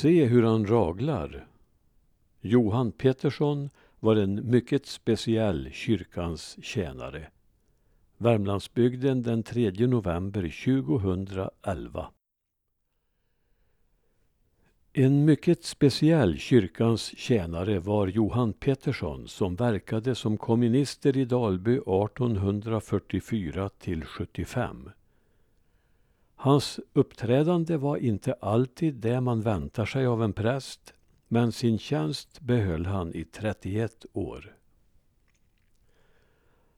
Se hur han raglar. Johan Pettersson var en mycket speciell kyrkans tjänare. Värmlandsbygden den 3 november 2011. En mycket speciell kyrkans tjänare var Johan Pettersson som verkade som komminister i Dalby 1844 till 75. Hans uppträdande var inte alltid det man väntar sig av en präst men sin tjänst behöll han i 31 år.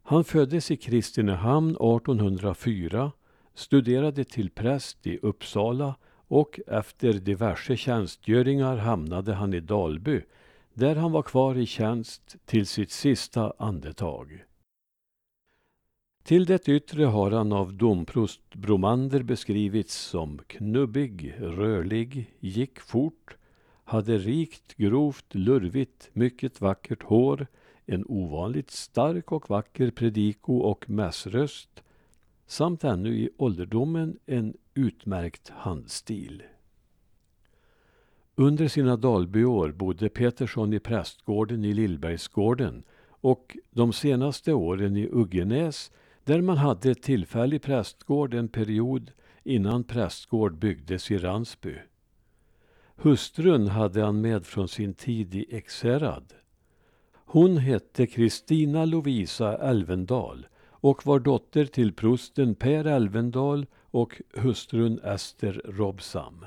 Han föddes i Kristinehamn 1804, studerade till präst i Uppsala och efter diverse tjänstgöringar hamnade han i Dalby där han var kvar i tjänst till sitt sista andetag. Till det yttre har han av domprost Bromander beskrivits som knubbig, rörlig, gick fort, hade rikt, grovt, lurvigt, mycket vackert hår, en ovanligt stark och vacker prediko och mässröst samt ännu i ålderdomen en utmärkt handstil. Under sina Dalbyår bodde Petersson i prästgården i Lillbergsgården och de senaste åren i Uggenäs där man hade tillfällig prästgård en period innan prästgård byggdes i Ransby. Hustrun hade han med från sin tid i Ekshärad. Hon hette Kristina Lovisa Elvendal och var dotter till prosten Per Elvendal och hustrun Ester Robsam.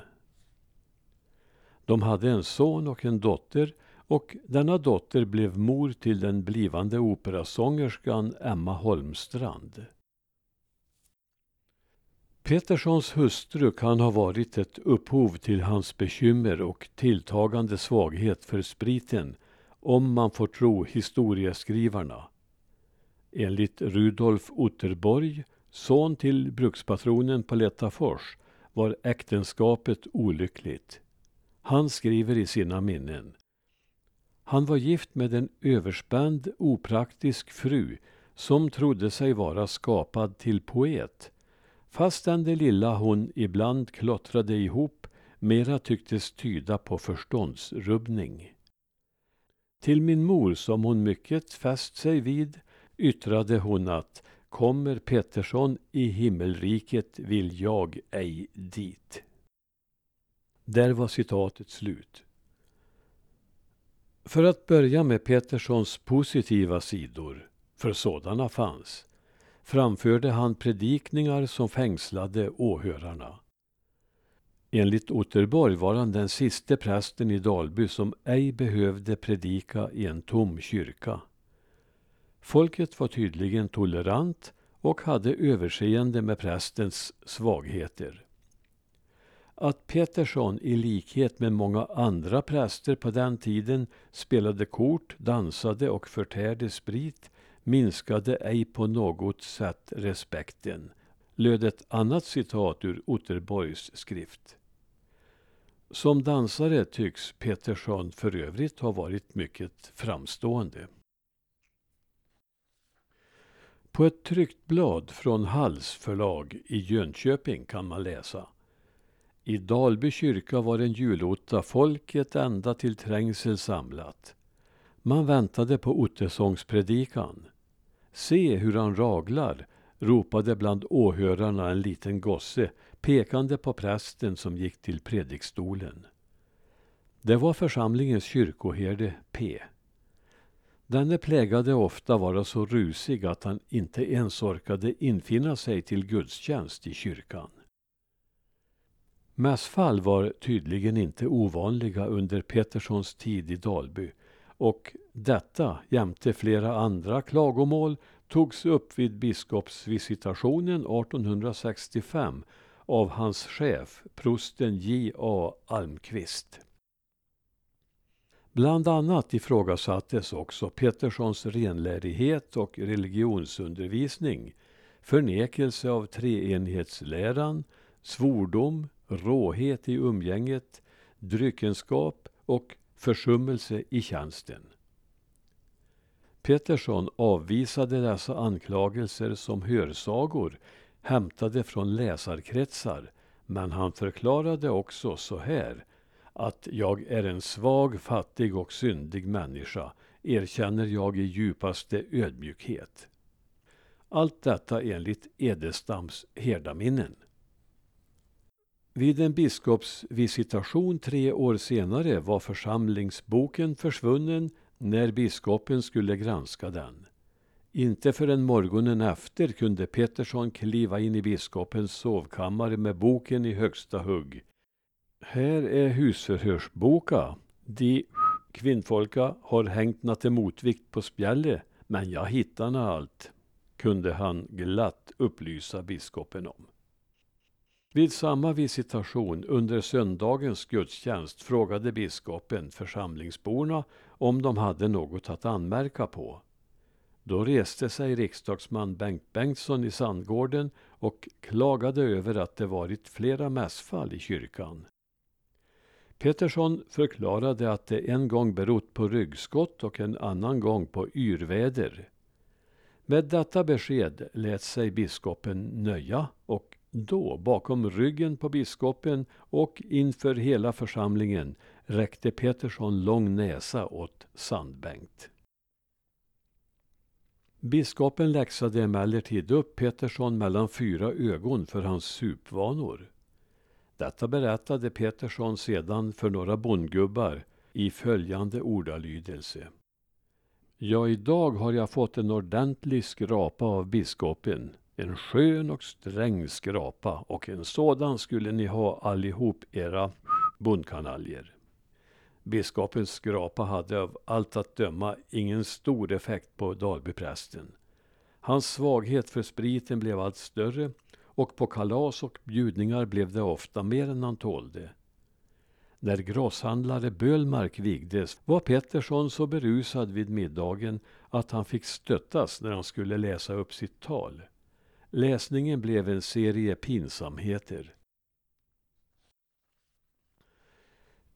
De hade en son och en dotter och denna dotter blev mor till den blivande operasångerskan Emma Holmstrand. Peterssons hustru kan ha varit ett upphov till hans bekymmer och tilltagande svaghet för spriten om man får tro historieskrivarna. Enligt Rudolf Otterborg, son till brukspatronen på Lättafors, var äktenskapet olyckligt. Han skriver i sina minnen. Han var gift med en överspänd, opraktisk fru som trodde sig vara skapad till poet fastän det lilla hon ibland klottrade ihop mera tycktes tyda på förståndsrubbning. Till min mor, som hon mycket fäst sig vid, yttrade hon att kommer Pettersson i himmelriket vill jag ej dit. Där var citatet slut. För att börja med Petterssons positiva sidor, för sådana fanns, framförde han predikningar som fängslade åhörarna. Enligt Otterborg var han den siste prästen i Dalby som ej behövde predika i en tom kyrka. Folket var tydligen tolerant och hade överseende med prästens svagheter. Att Pettersson i likhet med många andra präster på den tiden spelade kort, dansade och förtärde sprit minskade ej på något sätt respekten, löd ett annat citat ur Otterborgs skrift. Som dansare tycks Pettersson för övrigt ha varit mycket framstående. På ett tryckt blad från Halls förlag i Jönköping kan man läsa i Dalby kyrka var en julotta folket ända till trängsel samlat. Man väntade på ottesångspredikan. Se hur han raglar, ropade bland åhörarna en liten gosse pekande på prästen som gick till predikstolen. Det var församlingens kyrkoherde P. Denne plägade ofta vara så rusig att han inte ens orkade infinna sig till gudstjänst i kyrkan. Mässfall var tydligen inte ovanliga under Petterssons tid i Dalby och detta jämte flera andra klagomål togs upp vid biskopsvisitationen 1865 av hans chef, prosten J. A. Almqvist. Bland annat ifrågasattes också Petterssons renlärighet och religionsundervisning, förnekelse av treenhetsläran, svordom, råhet i umgänget, dryckenskap och försummelse i tjänsten. Pettersson avvisade dessa anklagelser som hörsagor hämtade från läsarkretsar men han förklarade också så här att jag är en svag, fattig och syndig människa erkänner jag i djupaste ödmjukhet. Allt detta enligt Edestams herdaminnen. Vid en biskopsvisitation tre år senare var församlingsboken försvunnen när biskopen skulle granska den. Inte förrän morgonen efter kunde Pettersson kliva in i biskopens sovkammare med boken i högsta hugg. Här är husförhörsboka. De kvinnfolka har hängt natte motvikt på spjället, men jag hittar allt, kunde han glatt upplysa biskopen om. Vid samma visitation under söndagens gudstjänst frågade biskopen församlingsborna om de hade något att anmärka på. Då reste sig riksdagsman Bengt Bengtsson i Sandgården och klagade över att det varit flera mässfall i kyrkan. Pettersson förklarade att det en gång berott på ryggskott och en annan gång på yrväder. Med detta besked lät sig biskopen nöja och då, bakom ryggen på biskopen och inför hela församlingen, räckte Petersson lång näsa åt Sandbengt. Biskopen läxade emellertid upp Petersson mellan fyra ögon för hans supvanor. Detta berättade Petersson sedan för några bondgubbar i följande ordalydelse. Ja, idag har jag fått en ordentlig skrapa av biskopen. En skön och sträng skrapa och en sådan skulle ni ha allihop era bondkanaljer. Biskopens skrapa hade av allt att döma ingen stor effekt på Dalbyprästen. Hans svaghet för spriten blev allt större och på kalas och bjudningar blev det ofta mer än han tålde. När grosshandlare Bölmark vigdes var Pettersson så berusad vid middagen att han fick stöttas när han skulle läsa upp sitt tal. Läsningen blev en serie pinsamheter.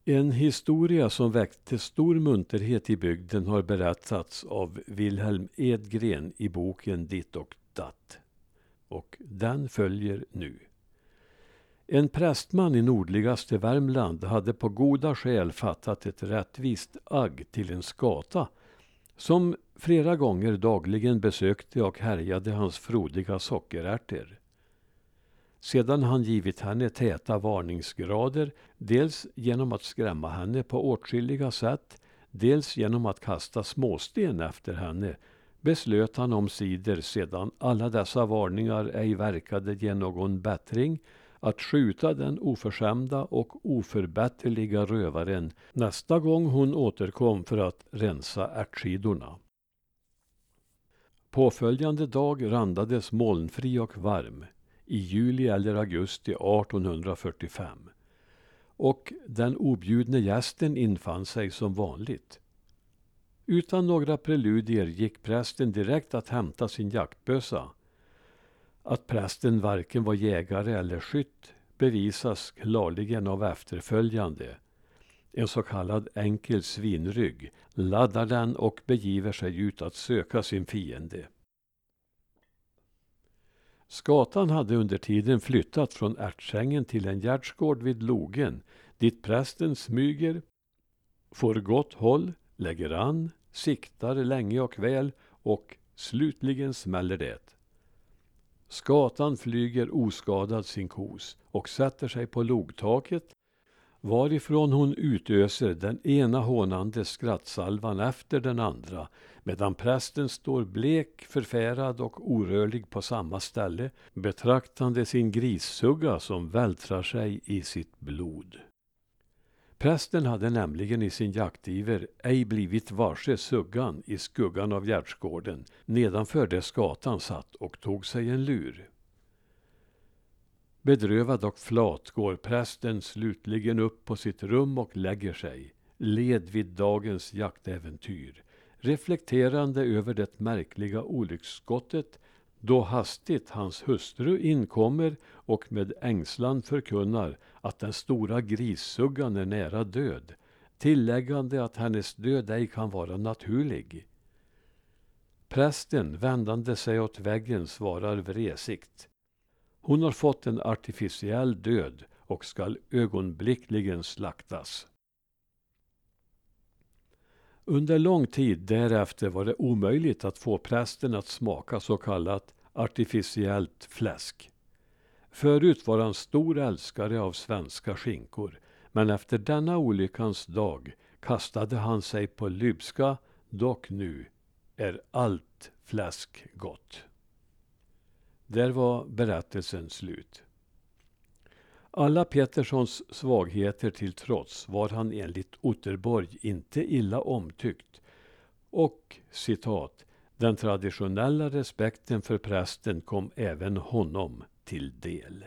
En historia som väckte stor munterhet i bygden har berättats av Wilhelm Edgren i boken Ditt och datt. Och den följer nu. En prästman i nordligaste Värmland hade på goda skäl fattat ett rättvist agg till en skata som flera gånger dagligen besökte och härjade hans frodiga sockerärtor. Sedan han givit henne täta varningsgrader, dels genom att skrämma henne på åtskilliga sätt, dels genom att kasta småsten efter henne, beslöt han omsider sedan alla dessa varningar ej verkade ge någon bättring att skjuta den oförskämda och oförbätterliga rövaren nästa gång hon återkom för att rensa ärtskidorna. Påföljande dag randades molnfri och varm i juli eller augusti 1845 och den objudne gästen infann sig som vanligt. Utan några preludier gick prästen direkt att hämta sin jaktbössa. Att prästen varken var jägare eller skytt bevisas klarligen av efterföljande. En så kallad enkel svinrygg laddar den och begiver sig ut att söka sin fiende. Skatan hade under tiden flyttat från ärtsängen till en gärdsgård vid logen dit prästen smyger, får gott håll, lägger an, siktar länge och väl och slutligen smäller det. Skatan flyger oskadad sin kos och sätter sig på logtaket varifrån hon utöser den ena hånande skrattsalvan efter den andra medan prästen står blek, förfärad och orörlig på samma ställe betraktande sin grissugga som vältrar sig i sitt blod. Prästen hade nämligen i sin jaktiver ej blivit varse suggan i skuggan av gärdsgården nedanför där skatan satt och tog sig en lur. Bedrövad och flat går prästen slutligen upp på sitt rum och lägger sig, led vid dagens jaktäventyr, reflekterande över det märkliga olycksskottet då hastigt hans hustru inkommer och med ängslan förkunnar att den stora grissuggan är nära död, tilläggande att hennes död ej kan vara naturlig. Prästen, vändande sig åt väggen, svarar vresigt. Hon har fått en artificiell död och skall ögonblickligen slaktas. Under lång tid därefter var det omöjligt att få prästen att smaka så kallat artificiellt fläsk. Förut var han stor älskare av svenska skinkor, men efter denna olyckans dag kastade han sig på lybska, dock nu är allt fläsk gott. Där var berättelsen slut. Alla Petterssons svagheter till trots var han enligt Otterborg inte illa omtyckt och citat den traditionella respekten för prästen kom även honom till del.